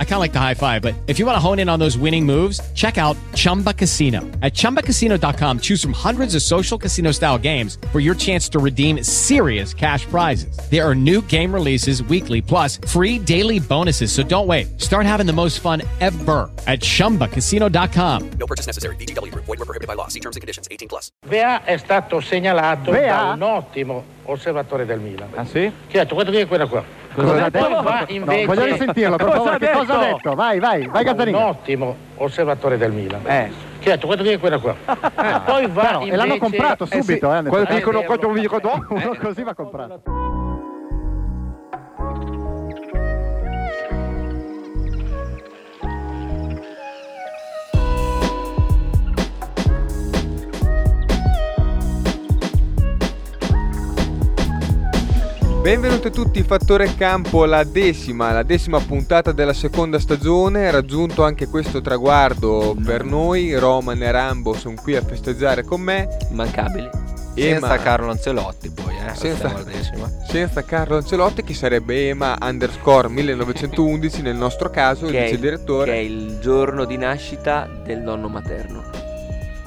I kind of like the high five, but if you want to hone in on those winning moves, check out Chumba Casino. At chumbacasino.com, choose from hundreds of social casino style games for your chance to redeem serious cash prizes. There are new game releases weekly, plus free daily bonuses. So don't wait. Start having the most fun ever at chumbacasino.com. No purchase necessary. BGW. Void were prohibited by law. See terms and conditions. 18 plus. Vea è stato segnalato Vea? da un ottimo osservatore del Milan. Ah sì? Che ha detto, guarda che è quella qua. Cosa ha detto? Poi va No, invece voglio risentirlo, per Cosa favore. ha Che cosa ha detto? Vai, vai, vai un Casarini. ottimo osservatore del Milan. Eh. Che ha detto, guarda che è quella qua. Eh, poi va Però, invece... e l'hanno comprato Eh, sì. subito, eh, nel Quello senso- dicono, Eh, quello vederlo. dicono, Uno così va comprato. Benvenuti tutti, Fattore Campo, la decima, la decima puntata della seconda stagione, raggiunto anche questo traguardo per noi, Roman e Rambo sono qui a festeggiare con me, Immancabili. Ema- Senza Carlo Ancelotti poi, eh. Senza- Senza Carlo Ancelotti che sarebbe Ema underscore 1911 nel nostro caso, il che è, vice il, direttore. che è il giorno di nascita del nonno materno.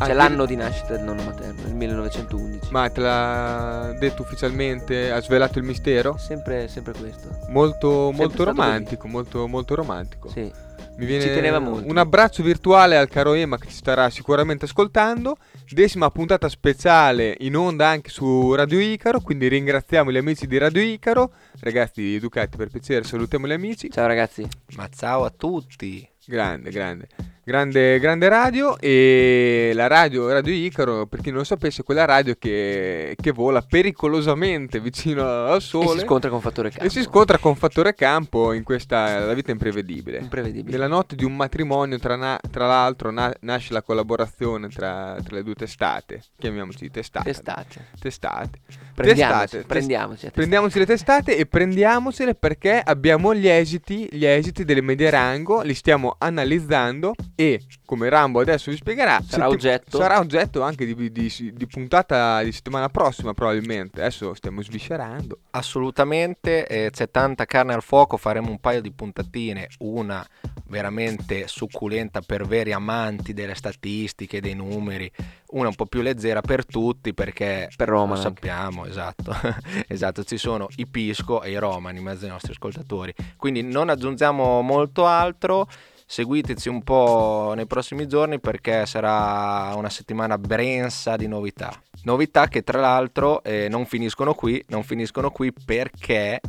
Ah, Cioè l'anno di nascita del nonno materno, il 1911. Ma te l'ha detto ufficialmente, ha svelato il mistero? Sempre, sempre questo. Molto, molto stato romantico, molto, molto romantico. Sì. Mi viene Ci teneva molto. un abbraccio virtuale al caro Ema che ci starà sicuramente ascoltando. Decima puntata speciale in onda anche su Radio Icaro, quindi ringraziamo gli amici di Radio Icaro. Ragazzi educati per piacere, salutiamo gli amici. Ciao ragazzi. Ma ciao a tutti. Grande, grande. Grande, grande radio e la radio Radio Icaro, per chi non lo sapesse, è quella radio che, che vola pericolosamente vicino al E sole si scontra con fattore campo. e si scontra con fattore campo in questa la vita imprevedibile. Imprevedibile. Nella notte di un matrimonio, tra, na- tra l'altro, na- nasce la collaborazione tra, tra le due testate. Chiamiamoci testate. Testate. Testate. Prendiamoci, Testate. prendiamoci. a Prendiamoci le testate e prendiamocele perché abbiamo gli esiti, gli esiti delle medie rango, li stiamo analizzando e come Rambo adesso vi spiegherà, Sarà oggetto. sarà oggetto anche di, di- di puntata di settimana prossima probabilmente. Adesso stiamo sviscerando. Assolutamente, eh, c'è tanta carne al fuoco, faremo un paio di puntatine, una veramente succulenta per veri amanti delle statistiche, dei numeri, una un po' più leggera per tutti perché Per Roman lo sappiamo, esatto, esatto, ci sono i Pisco e i Roman in mezzo ai nostri ascoltatori, quindi non aggiungiamo molto altro. Seguiteci un po' nei prossimi giorni perché sarà una settimana brensa di novità. Novità che tra l'altro eh, non finiscono qui, non finiscono qui perché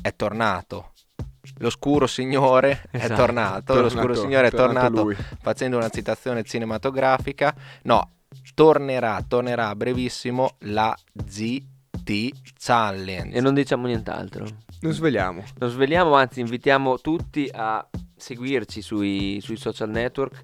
è tornato. L'oscuro signore è Esatto, tornato, tornato- l'oscuro signore è tornato tornato facendo una citazione cinematografica. No, tornerà, tornerà a brevissimo la GT Challenge. E non diciamo nient'altro. Non svegliamo. Non sveliamo, anzi invitiamo tutti a seguirci sui, sui social network,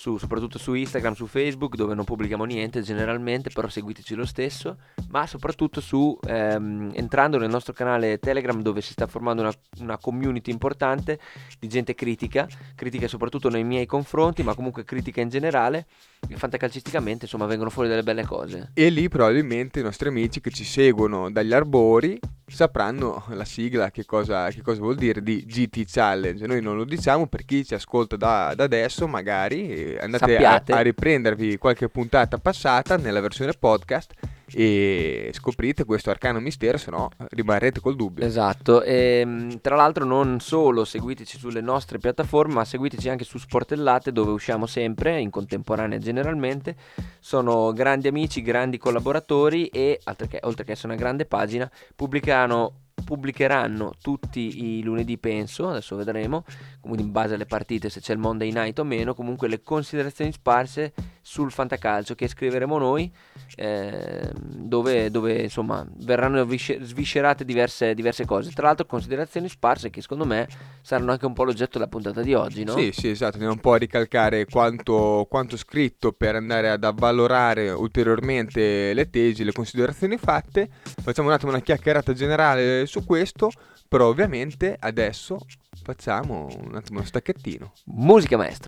su- soprattutto su Instagram, su Facebook, dove non pubblichiamo niente generalmente, però seguiteci lo stesso, ma soprattutto su ehm, entrando nel nostro canale Telegram dove si sta formando una, una community importante di gente critica, critica soprattutto nei miei confronti, ma comunque critica in generale, e fantacalcisticamente insomma vengono fuori delle belle cose. E lì probabilmente i nostri amici che ci seguono dagli arbori sapranno la sigla che cosa, che cosa vuol dire di GT Challenge. Noi non lo diciamo per chi ci ascolta da, da adesso, magari eh, andate a, a riprendervi qualche puntata passata nella versione podcast e scoprite questo arcano mistero, se no rimarrete col dubbio. Esatto, e mh, tra l'altro non solo seguiteci sulle nostre piattaforme, ma seguiteci anche su Sportellate dove usciamo sempre, in contemporanea generalmente. Sono grandi amici, grandi collaboratori e, oltre che, oltre che essere una grande pagina, pubblicano pubblicheranno tutti i lunedì penso, adesso vedremo, comunque in base alle partite se c'è il Monday Night o meno, comunque le considerazioni sparse sul fantacalcio che scriveremo noi, eh, dove, dove, insomma verranno visce- sviscerate diverse, diverse cose. Tra l'altro considerazioni sparse che secondo me saranno anche un po' l'oggetto della puntata di oggi, no? Sì, sì, esatto, andiamo un po' a ricalcare quanto, quanto scritto per andare ad avvalorare ulteriormente le tesi, le considerazioni fatte. Facciamo un attimo una chiacchierata generale su questo, però ovviamente adesso facciamo un attimo uno stacchettino. Musica maestra.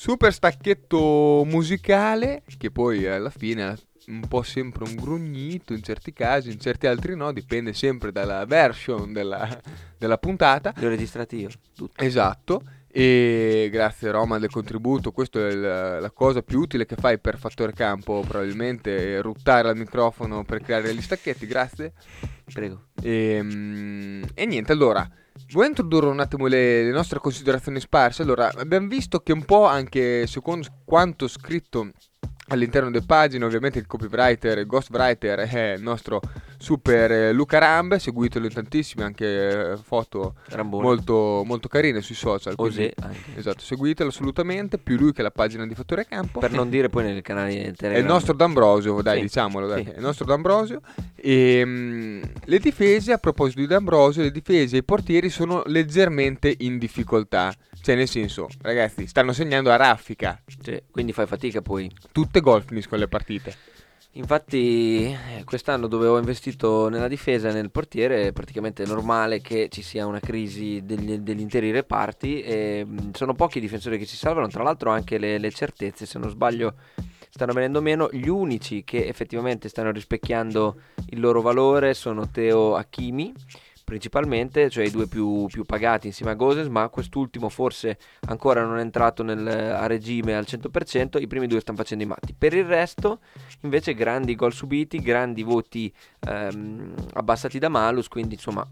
Super stacchetto musicale che poi alla fine un po' sempre un grugnito in certi casi, in certi altri no, dipende sempre dalla version della, della puntata. Io registrativo, tutto. Esatto. E grazie Roma del contributo, questa è la, la cosa più utile che fai per fattore campo, probabilmente ruttare al microfono per creare gli stacchetti, grazie. Prego. E, mm, e niente, allora, vuoi introdurre un attimo le, le nostre considerazioni sparse? Allora, abbiamo visto che un po' anche secondo quanto scritto all'interno delle pagine, ovviamente il copywriter, il ghostwriter è il nostro super eh, Luca Rambe, seguitelo in tantissime anche eh, foto Rambone. molto, molto carine sui social. Osè anche. Esatto, seguitelo assolutamente, più lui che la pagina di Fattore Campo. Per non dire poi nel canale Telegram. È il nostro D'Ambrosio, dai, Sì, diciamolo, dai, sì. è il nostro D'Ambrosio. E, mm, le difese, a proposito di D'Ambrosio, le difese e i portieri sono leggermente in difficoltà. Cioè, nel senso, ragazzi, stanno segnando a raffica. Sì, quindi fai fatica poi. Tutte gol finiscono le partite. Infatti, eh, quest'anno dove ho investito nella difesa e nel portiere, è praticamente normale che ci sia una crisi degli, degli interi reparti. E, mh, sono pochi i difensori che si salvano, tra l'altro anche le, le certezze, se non sbaglio, stanno venendo meno. Gli unici che effettivamente stanno rispecchiando il loro valore sono Teo Hakimi. Principalmente, cioè i due più, più pagati insieme a Goses, ma quest'ultimo forse ancora non è entrato nel- a regime al 100%. I primi due stanno facendo i matti. Per il resto, invece grandi gol subiti, grandi voti ehm, abbassati da Malus, quindi insomma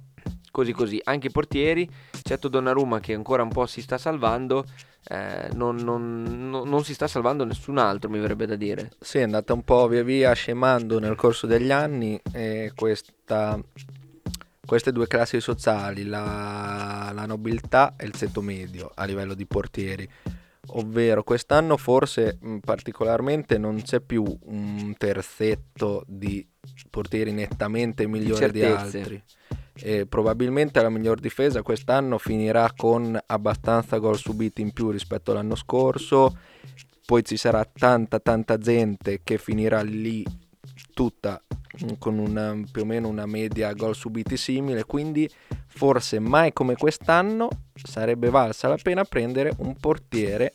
così così. Anche i portieri, certo Donnarumma che ancora un po' si sta salvando, eh, non, non- non- non si sta salvando nessun altro mi verrebbe da dire. Sì, è andata un po' via via scemando nel corso degli anni e questa- queste due classi sociali, la, la nobiltà e il ceto medio a livello di portieri. Ovvero quest'anno forse particolarmente non c'è più un terzetto di portieri nettamente migliore di certezze. altri. E probabilmente la miglior difesa quest'anno finirà con abbastanza gol subiti in più rispetto all'anno scorso poi ci sarà tanta tanta gente che finirà lì tutta mm, con una, più o meno una media gol subiti simile quindi forse mai come quest'anno sarebbe valsa la pena prendere un portiere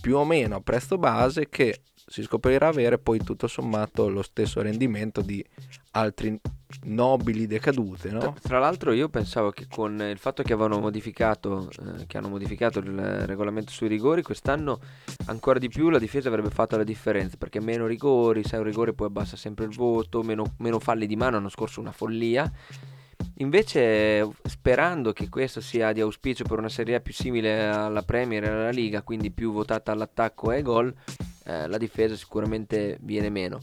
più o meno a prezzo base che si scoprirà avere poi tutto sommato lo stesso rendimento di altri nobili decadute no? Tra, tra l'altro io pensavo che con il fatto che avevano modificato, eh, che hanno modificato il regolamento sui rigori, quest'anno ancora di più la difesa avrebbe fatto la differenza, perché meno rigori, sai un rigore poi abbassa sempre il voto, meno, meno falli di mano, l'anno scorso una follia. Invece, sperando che questo sia di auspicio per una Serie più simile alla Premier e alla Liga, quindi più votata all'attacco e ai gol, eh, la difesa sicuramente viene meno.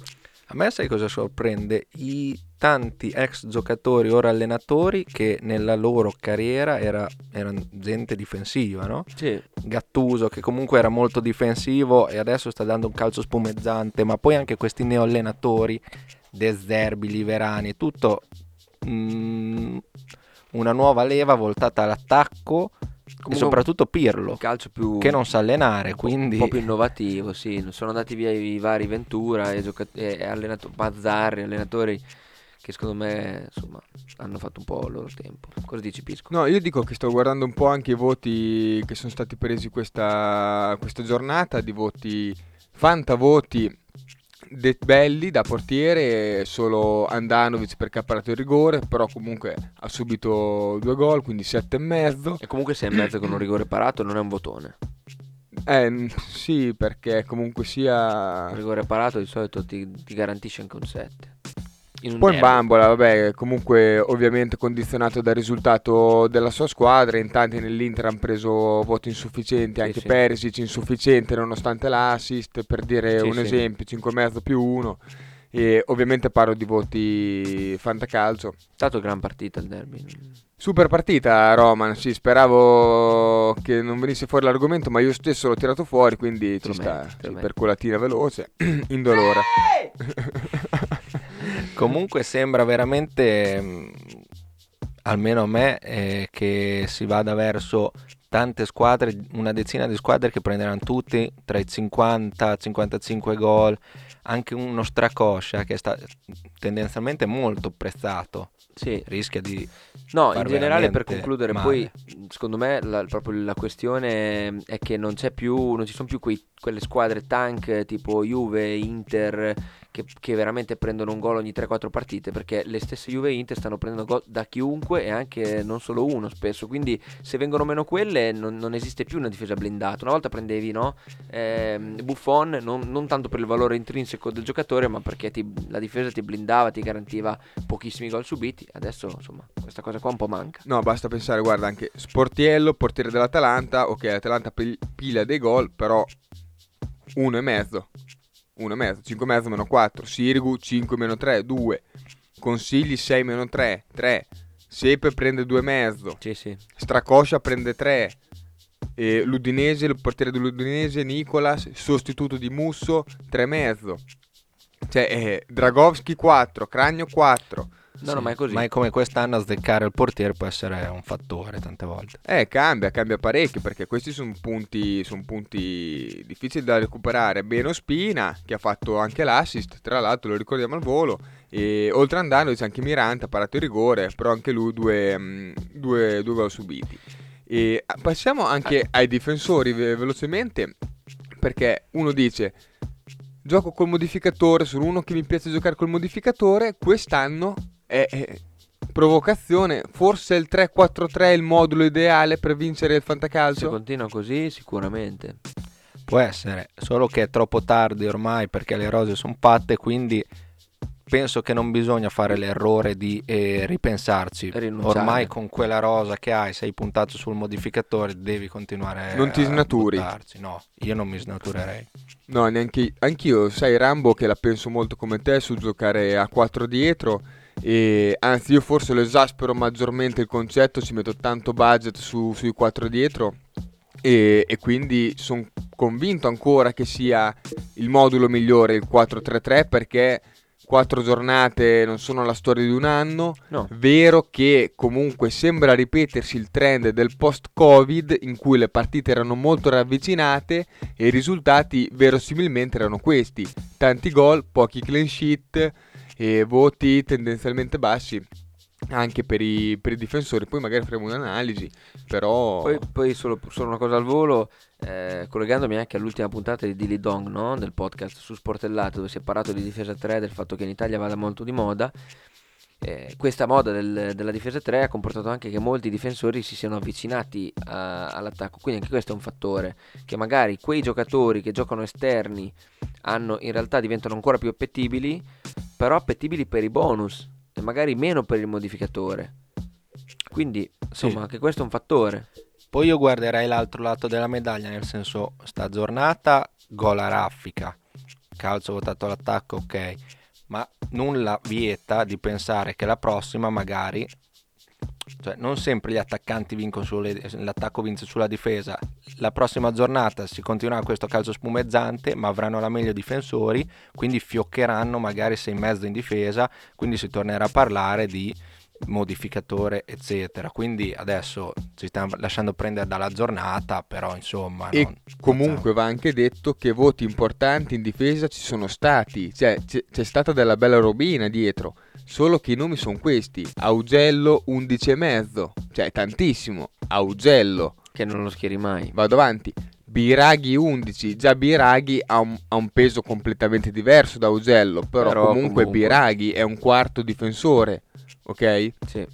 A me sai cosa sorprende? I tanti ex giocatori, ora allenatori, che nella loro carriera era, erano gente difensiva, no? Sì, Gattuso che comunque era molto difensivo e adesso sta dando un calcio spumeggiante, ma poi anche questi neoallenatori, De Zerbi, Liverani, tutto mm, una nuova leva voltata all'attacco e Comunque soprattutto un Pirlo, calcio più... che non sa allenare, un po'- quindi... un po' più innovativo, sì. Sono andati via i vari Ventura e, gioca- e allenato- Mazzarri, allenatori che secondo me insomma hanno fatto un po' il loro tempo. Cosa dici Pisco? No, io dico che sto guardando un po' anche i voti che sono stati presi questa, questa giornata, di voti, fantavoti de- belli da portiere, solo Andanovic perché ha parato il rigore, però comunque ha subito due gol, quindi sette e mezzo. E comunque sei in mezzo con un rigore parato non è un votone. Eh, sì, perché comunque sia... Un rigore parato di solito ti, ti garantisce anche un 7. In un Poi in bambola, vabbè, comunque ovviamente condizionato dal risultato della sua squadra, in tanti nell'Inter hanno preso voti insufficienti, Sì, anche sì. Perisic insufficiente nonostante l'assist, per dire Sì, un sì. esempio, 5,5 più 1. E ovviamente parlo di voti fantacalcio. È stato gran partita il derby. Super partita Roman, sì, speravo che non venisse fuori l'argomento, ma io stesso l'ho tirato fuori, quindi Te ci sta, sì, per colatina veloce, indolore. Comunque sembra veramente, mh, almeno a me, eh, che si vada verso tante squadre, una decina di squadre che prenderanno tutti tra i 50 e 55 gol, anche uno Stracoscia che sta tendenzialmente molto prezzato, Sì. rischia di No, in generale per concludere, male. poi secondo me la, proprio la questione è che non c'è più, non ci sono più quei- quelle squadre tank tipo Juve, Inter che, che veramente prendono un gol ogni 3-4 partite perché le stesse Juve Inter stanno prendendo gol da chiunque e anche non solo uno spesso. Quindi se vengono meno quelle non, non esiste più una difesa blindata. Una volta prendevi no? Ehm, Buffon non, non tanto per il valore intrinseco del giocatore ma perché ti- la difesa ti blindava, ti garantiva pochissimi gol subiti. Adesso insomma questa cosa qua un po' manca. No, basta pensare, guarda, anche Sportiello, portiere dell'Atalanta, ok, l'Atalanta pil- pila dei gol, però uno e mezzo, uno e mezzo, 5 e mezzo meno 4, Sirigu 5 meno 3, 2, Consigli 6 meno 3, 3, Sepe prende 2 e mezzo, Sì, sì. Stracoscia prende 3, e l'Udinese, il portiere dell'Udinese, Nicolas, sostituto di Musso, 3 e mezzo. Cioè, eh, Dragovski 4, Cragno 4. No, no, ma è così. Ma è come quest'anno a sdeccare il portiere può essere un fattore tante volte. Eh, cambia, cambia parecchio perché questi sono punti, son punti difficili da recuperare. Beno Spina, che ha fatto anche l'assist, tra l'altro lo ricordiamo al volo. E oltre andando c'è anche Mirante, ha parato il rigore, però anche lui due, mm, due, due gol subiti. E ah, passiamo anche ai difensori ve- velocemente, perché uno dice... Gioco col modificatore, sono uno che mi piace giocare col modificatore. Quest'anno è, è provocazione. Forse il 3-4-3 è il modulo ideale per vincere il Se fantacalcio. continua così, sicuramente. Può essere, solo che è troppo tardi ormai perché le rose sono fatte, quindi penso che non bisogna fare l'errore di eh, ripensarci. Rinunciare. Ormai con quella rosa che hai, sei puntato sul modificatore, devi continuare Non ti a snaturi. buttarci. No, io non mi snaturerei. No, neanche anch'io. Sai, Rambo, che la penso molto come te su giocare a 4 dietro. E anzi, io forse lo esaspero maggiormente il concetto. Ci metto tanto budget su- sui 4 dietro. E, e quindi sono convinto ancora che sia il modulo migliore il 4-3-3 perché 4 giornate non sono la storia di un anno. No. Vero che comunque sembra ripetersi il trend del post-Covid in cui le partite erano molto ravvicinate e i risultati verosimilmente erano questi. Tanti gol, pochi clean sheet e voti tendenzialmente bassi anche per i, per i difensori. Poi magari faremo un'analisi, però... Poi, poi solo, solo una cosa al volo, eh, collegandomi anche all'ultima puntata di Dilly Dong, no? del podcast su Sportellate, dove si è parlato di difesa 3, del fatto che in Italia vada molto di moda. Eh, questa moda del- della difesa 3 ha comportato anche che molti difensori si siano avvicinati a- all'attacco, quindi anche questo è un fattore, che magari quei giocatori che giocano esterni hanno, in realtà diventano ancora più appetibili, però appetibili per i bonus e magari meno per il modificatore. Quindi, insomma, anche questo è un fattore. Poi io guarderei l'altro lato della medaglia, nel senso, sta giornata, gol a raffica, calcio votato all'attacco, ok, ma nulla vieta di pensare che la prossima magari, cioè non sempre gli attaccanti vincono sulle, l'attacco vince sulla difesa, la prossima giornata si continuerà questo calcio spumeggiante, ma avranno la meglio difensori, quindi fioccheranno magari sei in mezzo in difesa, quindi si tornerà a parlare di modificatore eccetera. Quindi adesso ci stiamo lasciando prendere dalla giornata però insomma E non- comunque va anche detto che voti importanti in difesa ci sono stati, cioè c'è, c'è stata della bella robina dietro, solo che i nomi sono questi, Augello 11 e mezzo, cioè tantissimo, Augello, Che non lo schieri mai. vado avanti, Biraghi 11, già Biraghi ha un, ha un peso completamente diverso da Augello, però, Però comunque, comunque. Biraghi è un quarto difensore, ok? Sì.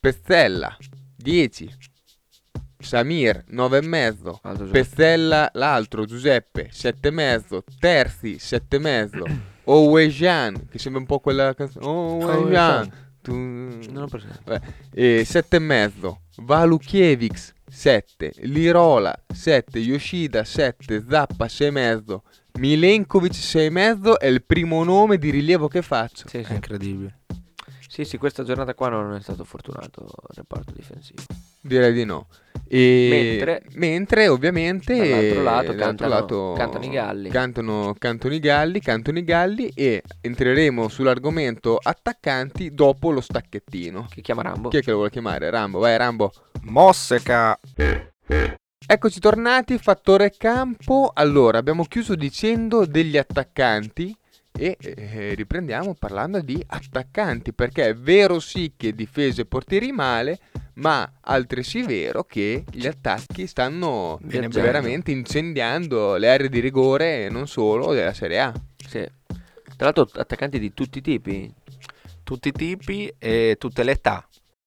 Pezzella 10, Samir 9 e mezzo, Alto gioco. Pezzella l'altro Giuseppe 7 e mezzo, Terzi 7 mezzo, Owejan che sembra un po' quella canzone Owejan tu... Non ho presente. E 7 e mezzo, Valukiewicz 7, Lirola 7, Yoshida 7, Zappa 6 e mezzo, Milenkovic 6 e mezzo è il primo nome di rilievo che faccio. Sì, è sì. incredibile Sì, sì, questa giornata qua non è stato fortunato il reparto difensivo. Direi di no. E Mentre- mentre ovviamente Dall'altro lato dall'altro cantano- lato cantano i galli. Cantano, cantano i galli, cantano i galli e entreremo sull'argomento attaccanti dopo lo stacchettino. Che chiama Rambo? Chi è che lo vuole chiamare? Rambo, vai Rambo. Mosseca. Eccoci tornati, fattore campo. Allora, abbiamo chiuso dicendo degli attaccanti e eh, riprendiamo parlando di attaccanti, perché è vero sì che difese e portieri male, ma altresì vero che gli attacchi stanno Viaggiando. veramente incendiando le aree di rigore e non solo della Serie A. Sì. Tra l'altro attaccanti di tutti i tipi. Tutti i tipi e tutte le età.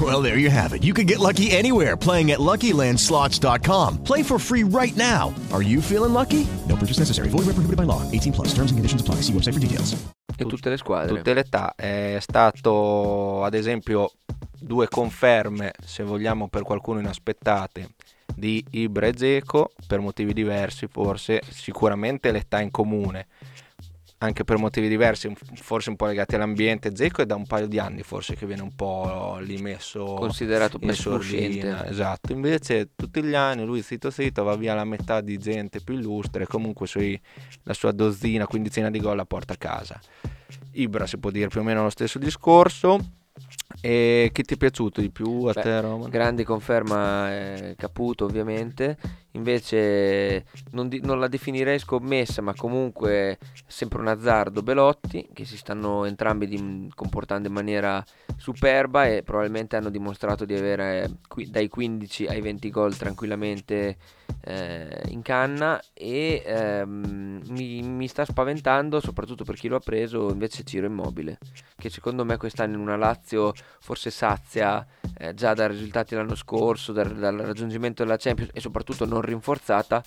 Well, there you have it. You can get lucky anywhere playing at LuckyLandSlots.com. Play for free right now. Are you feeling lucky? No purchase necessary. Void where prohibited by law. 18 plus. Terms and conditions apply. See website for details. E tutte le squadre. Tutte le età. È stato, ad esempio, due conferme, se vogliamo per qualcuno inaspettate, di Ibra e Zeco, per motivi diversi forse, sicuramente l'età in comune, anche per motivi diversi, forse un po' legati all'ambiente. Zeco è da un paio di anni forse che viene un po' lì messo Considerato in sordina. Esatto, invece tutti gli anni lui zitto zitto va via la metà di gente più illustre, comunque sui- la sua dozzina, quindicina di gol la porta a casa. Ibra si può dire più o meno lo stesso discorso. E chi ti è piaciuto di più a Beh, te Roman? Grande conferma eh, Caputo ovviamente, invece non, di- non la definirei scommessa ma comunque sempre un azzardo Belotti che si stanno entrambi dim- comportando in maniera superba e probabilmente hanno dimostrato di avere eh, qui- dai 15 ai 20 gol tranquillamente eh, in canna e ehm, mi, mi sta spaventando soprattutto per chi lo ha preso invece Ciro Immobile che secondo me quest'anno in una Lazio forse sazia eh, già dai risultati l'anno scorso, dal, dal raggiungimento della Champions e soprattutto non rinforzata,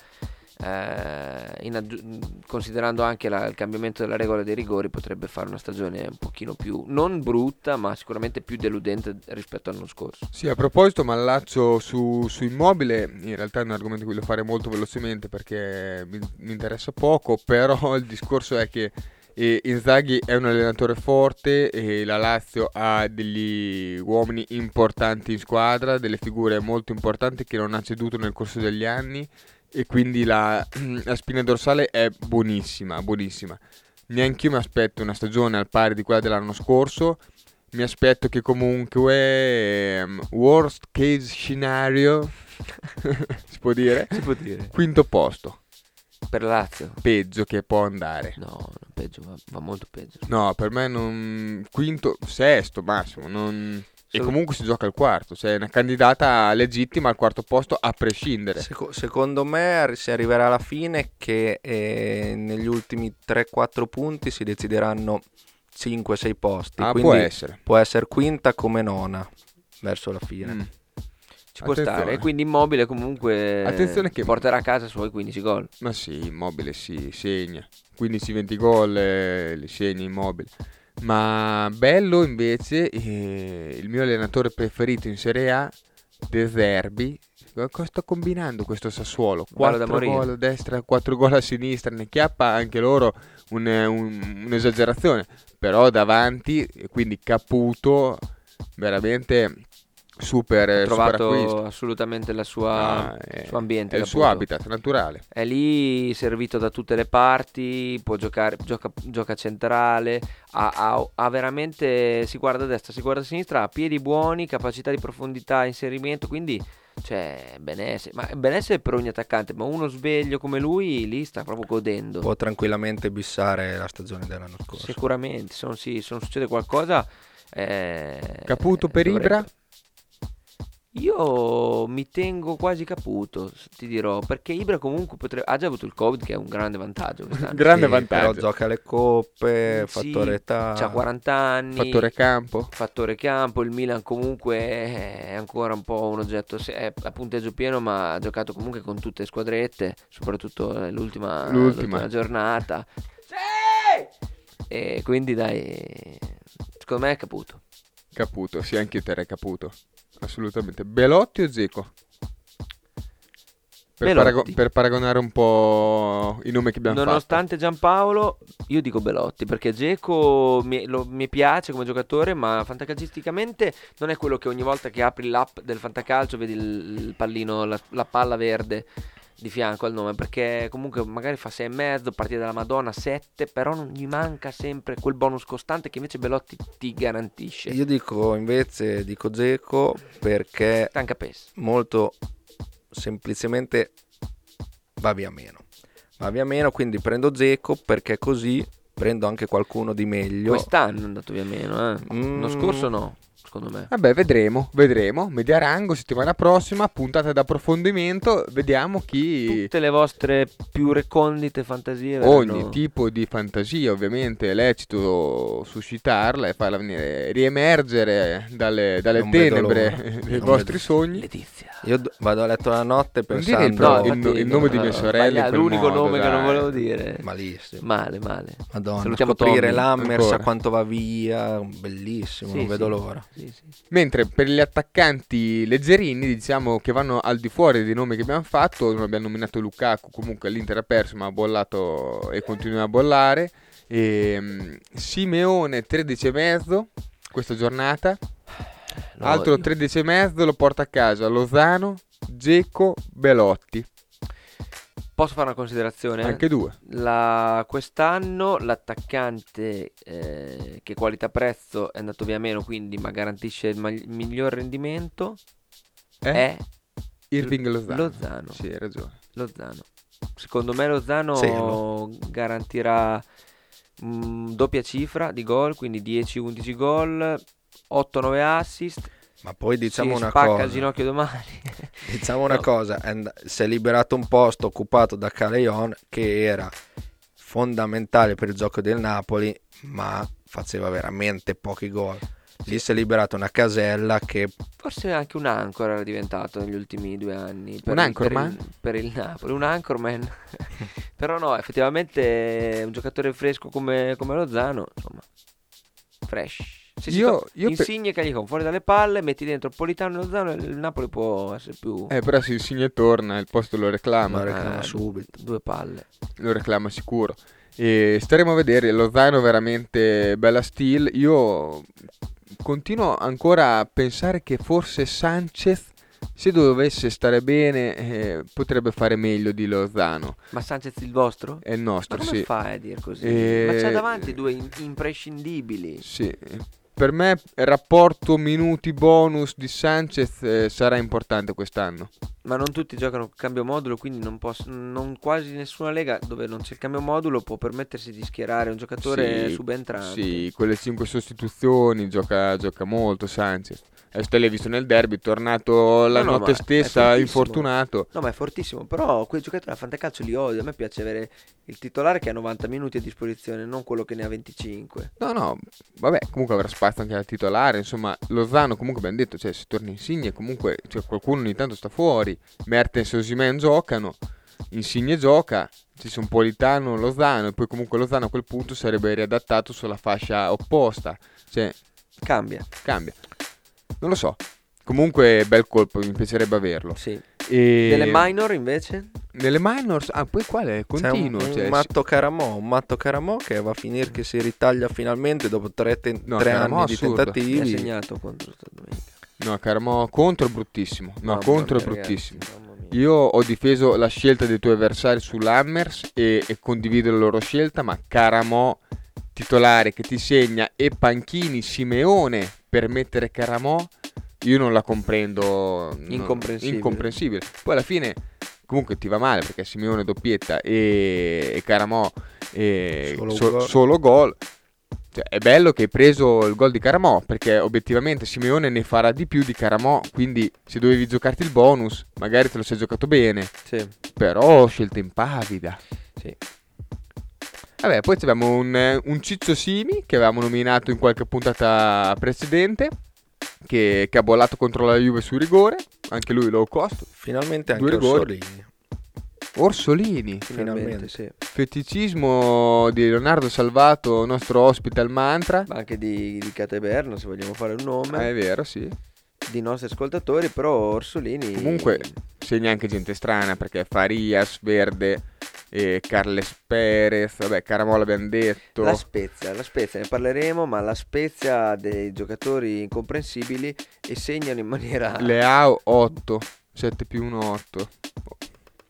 eh, in aggiu- considerando anche la- il cambiamento della regola dei rigori, potrebbe fare una stagione un pochino più, non brutta, ma sicuramente più deludente rispetto all'anno scorso. Sì, a proposito, ma allaccio su, su immobile, in realtà è un argomento che voglio fare molto velocemente perché mi, mi interessa poco, però il discorso è che eh, Inzaghi è un allenatore forte e la Lazio ha degli uomini importanti in squadra, delle figure molto importanti che non ha ceduto nel corso degli anni e quindi la, la spina dorsale è buonissima, buonissima. Neanch'io mi aspetto una stagione al pari di quella dell'anno scorso, mi aspetto che comunque ehm, worst case scenario si può dire Si può dire. quinto posto Per la Lazio? peggio che può andare No, peggio, va, va molto peggio. no per me non quinto sesto massimo non... e comunque si gioca al quarto cioè è una candidata legittima al quarto posto a prescindere Seco- secondo me si arriverà alla fine che eh, negli ultimi 3-4 punti si decideranno 5-6 posti. ah può essere può essere quinta come nona verso la fine. Mm. Ci può Attenzione. stare. E quindi Immobile comunque Attenzione che- porterà a casa i suoi 15 gol. Ma sì, immobile si segna. 15-20 gol eh, li segna immobile. Ma bello invece eh, il mio allenatore preferito in Serie A, De Zerbi. Cosa sta combinando questo Sassuolo? Bello da 4 morire. gol a destra, 4 gol a sinistra, ne chiappa anche loro un- un- un'esagerazione. Però davanti, quindi Caputo, veramente super, Ha super trovato acquisto. assolutamente la sua, Ah, è- suo ambiente. È il suo habitat naturale. È lì servito da tutte le parti, può giocare, gioca, gioca centrale, ha, ha- ha veramente, si guarda a destra, si guarda a sinistra, ha piedi buoni, capacità di profondità, inserimento, quindi cioè benessere, ma benessere per ogni attaccante, ma uno sveglio come lui lì sta proprio godendo. Può tranquillamente bissare la stagione dell'anno scorso. Sicuramente, se non, si- se non succede qualcosa... eh, Caputo per dovrebbe- Ibra? Io mi tengo quasi caputo, ti dirò, perché Ibra comunque potrebbe... ha già avuto il Covid, che è un grande vantaggio. quest'anno. Grande Sì, vantaggio. Però gioca le coppe, Sì, fattore età. C'ha 40 anni. Fattore campo. fattore campo, il Milan comunque è ancora un po' un oggetto, è a punteggio pieno ma ha giocato comunque con tutte le squadrette, soprattutto l'ultima, L'ultima. l'ultima giornata. Sì! E quindi dai, secondo me è caputo. Caputo, sì, anche io terrei Caputo. Assolutamente. Belotti o Zeco? Per, parago- per paragonare un po' i nomi che abbiamo Nonostante Giampaolo, io dico Belotti perché Geco mi, mi piace come giocatore, ma fantacalcisticamente non è quello che ogni volta che apri l'app del fantacalcio vedi il, il pallino, la, la palla verde di fianco al nome, perché comunque magari fa 6,5, partita dalla Madonna 7, però non gli manca sempre quel bonus costante che invece Belotti ti garantisce. Io dico invece, dico Zeco perché Tanca PES. molto semplicemente va via meno. Va via meno, quindi prendo Zeco perché così prendo anche qualcuno di meglio. Quest'anno è andato via meno, eh. L'anno Mm. scorso no, secondo me. Vabbè, vedremo, vedremo. Mediarango, settimana prossima, puntata d'approfondimento. Vediamo chi... Tutte le vostre più recondite fantasie verranno- Ogni tipo di fantasia, ovviamente, è lecito suscitarla e farla venire, riemergere dalle, dalle tenebre dei Non vostri vedo- sogni. Letizia. Io d- vado a letto la notte Non dire il, pensando... no, il, il nome di mia sorella. quel l'unico modo, nome che non dai. volevo dire. Malissimo. Male, male. Madonna, Salutiamo scoprire Tommy. l'Hammers a quanto va via, bellissimo, Sì, non vedo sì. l'ora. Sì, sì. Mentre per gli attaccanti leggerini, diciamo che vanno al di fuori dei nomi che abbiamo fatto, non abbiamo nominato Lukaku, comunque l'Inter ha perso ma ha bollato e continua a bollare. E, mm, Simeone 13,5 questa giornata, No, altro io- 13,5 lo porta a casa Lozano, Geco, Belotti, Posso fare una considerazione? anche due. La- quest'anno l'attaccante eh, che qualità-prezzo è andato via meno, quindi ma garantisce il, mag- il miglior rendimento Eh? è Irving Lozano. Lozano. Sì, hai ragione. Lozano. Secondo me Lozano Cielo. garantirà mm, doppia cifra di gol, quindi 10-11 gol, 8-9 assist. Ma poi diciamo si una spacca cosa. il ginocchio domani. Diciamo una No. cosa, and- si è liberato un posto occupato da Caleon che era fondamentale per il gioco del Napoli, ma faceva veramente pochi gol. Lì si è liberato una casella che Forse anche un ancora era diventato negli ultimi due anni. Per, Un anchorman? Per il, per il Napoli, un anchorman. Però no, effettivamente un giocatore fresco come, come Lozano, insomma, fresh. Se si Io- to- io pe- Insigne che gli con fuori dalle palle, metti dentro Politano e Lozano e il Napoli può essere più... Eh, però se il Signe torna, il posto lo reclama. lo reclama Eh, subito. Due palle. lo reclama sicuro. E staremo a vedere Lozano veramente bella steel. Io continuo ancora a pensare che forse Sanchez, se dovesse stare bene, eh, potrebbe fare meglio di Lozano. Ma Sanchez il vostro? È il Ma nostro, come sì. fai a dire così? Eh, Ma c'ha davanti due in- imprescindibili. Sì. Per me il rapporto minuti bonus di Sanchez eh, sarà importante quest'anno. Ma non tutti giocano cambio modulo, quindi non posso, non quasi nessuna lega dove non c'è il cambio modulo può permettersi di schierare un giocatore Sì, subentrante. Sì, con le 5 sostituzioni gioca, gioca molto Sanchez. Adesso te l'hai visto nel derby, tornato la No, no, notte stessa infortunato. No, ma è fortissimo. Però quei giocatori a fantacalcio li odio. A me piace avere il titolare che ha 90 minuti a disposizione, non quello che ne ha 25. No, no, vabbè, comunque avrà spazio anche da titolare. Insomma, Lozano, comunque abbiamo detto, cioè, se torna Insigne, comunque cioè, qualcuno ogni tanto sta fuori. Mertens e Osimen giocano, Insigne gioca, ci sono Politano, Lozano, e poi comunque Lozano a quel punto sarebbe riadattato sulla fascia opposta. Cioè, Cambia. cambia. Non lo so. Comunque, bel colpo, mi piacerebbe averlo. Sì. E... Delle minor invece? Nelle minors, ah, poi quale? C'è un, Continuo. un cioè, matto Caramò, un matto Caramò che va a finire che si ritaglia finalmente dopo tre, ten- No, tre Caramò anni di assurdo. Mi ha tentativi. segnato contro domenica. No, Carmo contro è bruttissimo. No, Mamma contro è mia, bruttissimo. ragazzi. Io ho difeso la scelta dei tuoi avversari sull'Hammers e, e condivido la loro scelta, ma Caramò titolare che ti segna e Panchini Simeone per mettere Caramò, io non la comprendo. non- Incomprensibile. incomprensibile. Poi alla fine comunque ti va male perché Simeone doppietta e, e Caramò e Solo so- gol. solo gol. Cioè, è bello che hai preso il gol di Caramò, perché obiettivamente Simeone ne farà di più di Caramò, quindi se dovevi giocarti il bonus, magari te lo sei giocato bene. Sì. Però scelta impavida. Sì. Vabbè, poi abbiamo un, un Ciccio Simi che avevamo nominato in qualche puntata precedente, che, che ha bollato contro la Juve su rigore, anche lui low cost. Finalmente anche. Orsolini. Orsolini. Finalmente, sì. Feticismo di Leonardo Salvato, nostro ospite al mantra. Ma anche di, di Cateberno, se vogliamo fare un nome. Ah, è vero, sì. Di nostri ascoltatori, però Orsolini... Comunque segna anche gente strana perché Farias, Verde, e Carles Perez, vabbè, Caramola abbiamo detto. La Spezia, la Spezia ne parleremo, ma la Spezia dei giocatori incomprensibili e segnano in maniera... Leao 8, 7 più 1 8.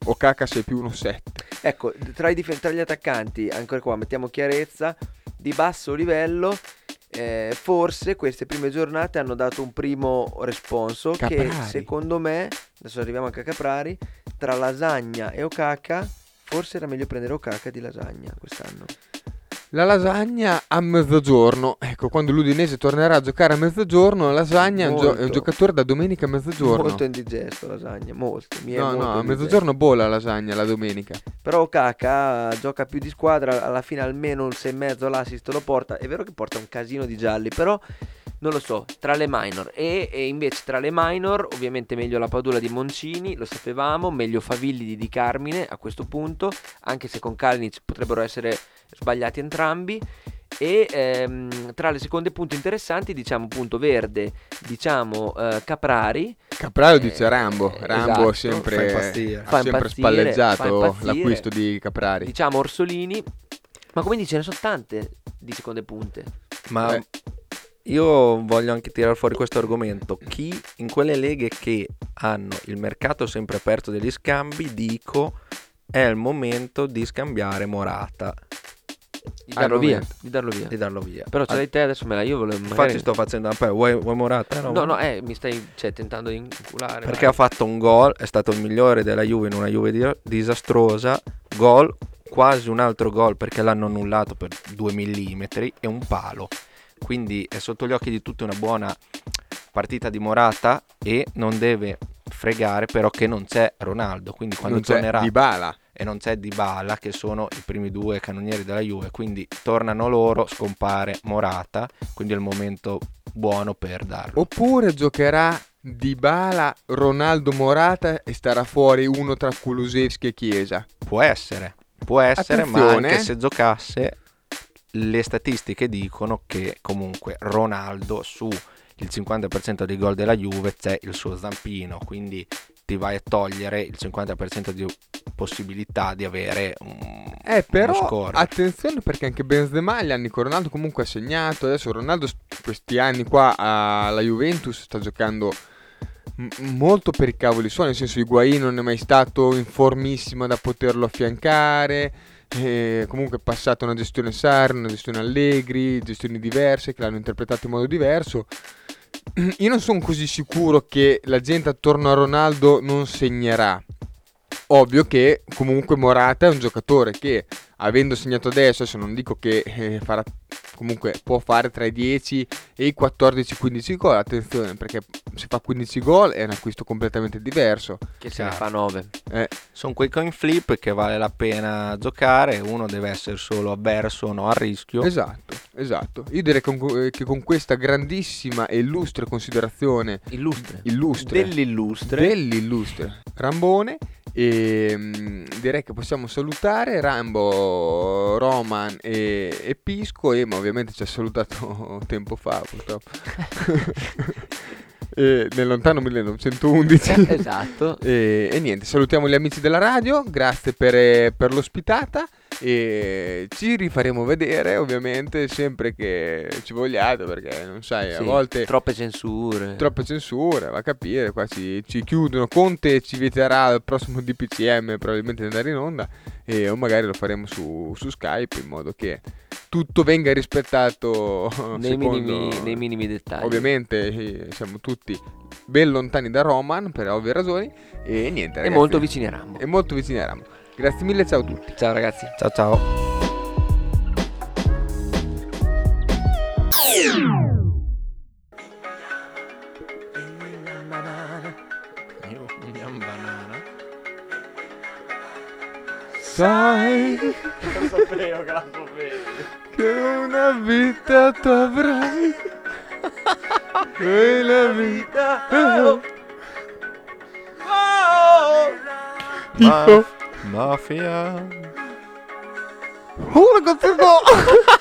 Okaka 6 più 1 7. Ecco, tra, i dif- tra gli attaccanti, ancora qua mettiamo chiarezza, di basso livello, eh, forse queste prime giornate hanno dato un primo responso che Caprari. secondo me, adesso arriviamo anche a Caprari, tra Lasagna e Okaka, forse era meglio prendere Okaka di Lasagna quest'anno. La lasagna a mezzogiorno. Ecco, quando l'Udinese tornerà a giocare a mezzogiorno, la lasagna è un, gio- è un giocatore da domenica a mezzogiorno. Molto indigesto Lasagna, molto. Mi no, molto no, a mezzogiorno bolla la lasagna la domenica. Però Kaka gioca più di squadra, alla fine almeno un 6,5 l'assist lo porta. È vero che porta un casino di gialli, però non lo so, tra le minor. E, e invece tra le minor, ovviamente meglio la Padula di Moncini, lo sapevamo, meglio Favilli di Di Carmine a questo punto, anche se con Kalinic potrebbero essere sbagliati entrambi. E ehm, tra le seconde punte interessanti, diciamo appunto Verde, diciamo eh, Caprari. Capraro dice Rambo. eh, Rambo esatto. ha sempre, Fa impazzire. ha sempre spalleggiato l'acquisto di Caprari. Diciamo Orsolini. Ma come dice, ce ne sono tante di seconde punte. Ma Eh. io voglio anche tirare fuori questo argomento. Chi in quelle leghe che hanno il mercato sempre aperto degli scambi, dico, è il momento di scambiare Morata, Di darlo via. Di darlo via. di darlo via. Però ce l'hai te adesso me la io volevo Infatti magari- sto facendo un vuoi, vuoi Morata? No, no, eh, mi stai cioè, tentando di inculare. Perché ha fatto un gol, è stato il migliore della Juve in una Juve di- disastrosa, gol, quasi un altro gol perché l'hanno annullato per 2 mm e un palo. Quindi è sotto gli occhi di tutti una buona partita di Morata e non deve fregare però che non c'è Ronaldo, quindi quando non tornerà Dybala. e non c'è Dybala che sono i primi due cannonieri della Juve, quindi tornano loro, scompare Morata, quindi è il momento buono per darlo. Oppure giocherà Dybala, Ronaldo Morata e starà fuori uno tra Kulusevski e Chiesa. Può essere, può essere, ma Attenzione. anche se giocasse, le statistiche dicono che comunque Ronaldo su il 50% dei gol della Juve c'è il suo zampino, quindi ti vai a togliere il 50% di possibilità di avere un, Eh, però attenzione perché anche Benzema gli anni con Ronaldo comunque ha segnato. Adesso Ronaldo st- questi anni qua alla Juventus sta giocando molto per i cavoli suoi, nel senso Higuain non è mai stato in formissima da poterlo affiancare. E comunque è passata una gestione Sarri, una gestione Allegri, gestioni diverse che l'hanno interpretato in modo diverso. Io non sono così sicuro che la gente attorno a Ronaldo non segnerà. Ovvio che comunque Morata è un giocatore che avendo segnato adesso, adesso non dico che eh, farà comunque può fare tra i 10 e i 14-15 gol, attenzione perché se fa 15 gol è un acquisto completamente diverso. Che se ne Chiaro. fa 9. Eh, Sono quei coin flip che vale la pena giocare, uno deve essere solo avverso, no a rischio. esatto, esatto. Io direi con- eh, che con questa grandissima e illustre considerazione Illustre. illustre Dell'illustre. dell'illustre Rambone e mm, direi che possiamo salutare Rambo, Roman e, e Pisco e ma ovviamente ci ha salutato tempo fa purtroppo. E nel lontano 1911 esatto. e, e niente salutiamo gli amici della radio grazie per, eh, per l'ospitata e ci rifaremo vedere ovviamente sempre che ci vogliate perché non sai a Sì, volte Troppe censure. troppe censure, va a capire, qua ci, ci chiudono, Conte ci vieterà al prossimo DPCM probabilmente di andare in onda e o magari lo faremo su, su Skype in modo che tutto venga rispettato nei, secondo- minimi, nei minimi dettagli. Ovviamente eh, siamo tutti ben lontani da Roman per ovvie ragioni e niente E ragazzi, molto vicini a Rambo. e molto vicini a Rambo. Grazie mille, ciao a tutti. Ciao ragazzi. Ciao ciao. Sai Lo sapevo che la sapevi Che una vita t'avrai E la vita oh. Oh. oh. oh la continuo.